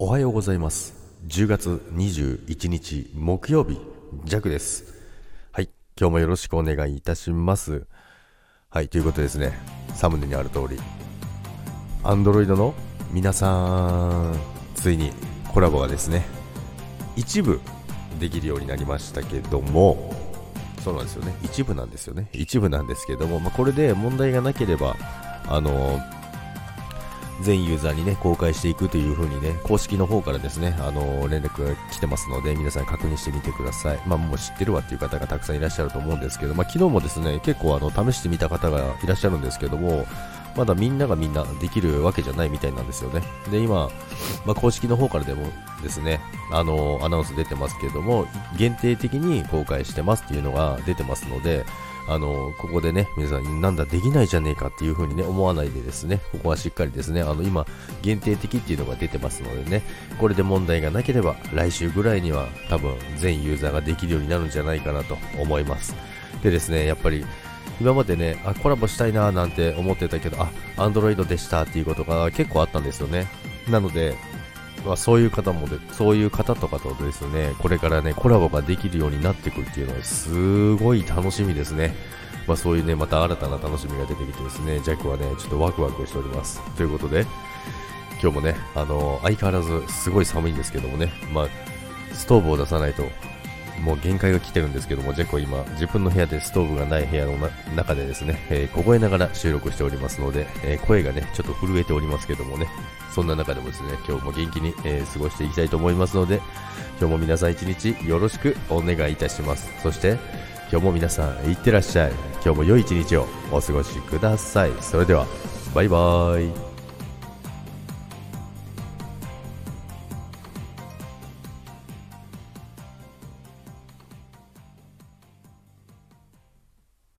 おはようございます。10月21日木曜日ジャクです。はい今日もよろしくお願いいたします。はいということですね。サムネにある通り Android の皆さんついにコラボがですね一部できるようになりましたけどもそうなんですよね。一部なんですよね。一部なんですけども、まあ、これで問題がなければあの全ユーザーにね、公開していくという風にね、公式の方からですね、あの連絡が来てますので、皆さん確認してみてください。まあ、もう知ってるわっていう方がたくさんいらっしゃると思うんですけど、まあ、昨日もですね、結構あの、試してみた方がいらっしゃるんですけども、まだみんながみんなできるわけじゃないみたいなんですよね。で、今、まあ、公式の方からでもですね、あのアナウンス出てますけども、限定的に公開してますっていうのが出てますので、あの、ここでね、皆さん、なんだ、できないじゃねえかっていう風にね、思わないでですね、ここはしっかりですね、あの、今、限定的っていうのが出てますのでね、これで問題がなければ、来週ぐらいには、多分、全ユーザーができるようになるんじゃないかなと思います。でですね、やっぱり、今までね、あ、コラボしたいなーなんて思ってたけど、あ、アンドロイドでしたっていうことが結構あったんですよね。なので、まあ、そういう方もで、そういう方とかとですね、これからね、コラボができるようになってくるっていうのは、すごい楽しみですね。まあ、そういうね、また新たな楽しみが出てきてですね、ジャックはね、ちょっとワクワクしております。ということで、今日もね、あの、相変わらずすごい寒いんですけどもね、まあ、ストーブを出さないともう限界が来てるんですけども、ジェコ今、自分の部屋でストーブがない部屋の中でですね、えー、凍えながら収録しておりますので、えー、声がね、ちょっと震えておりますけどもね、そんな中でもですね、今日も元気に、えー、過ごしていきたいと思いますので、今日も皆さん一日よろしくお願いいたします。そして、今日も皆さんいってらっしゃい。今日も良い一日をお過ごしください。それでは、バイバーイ。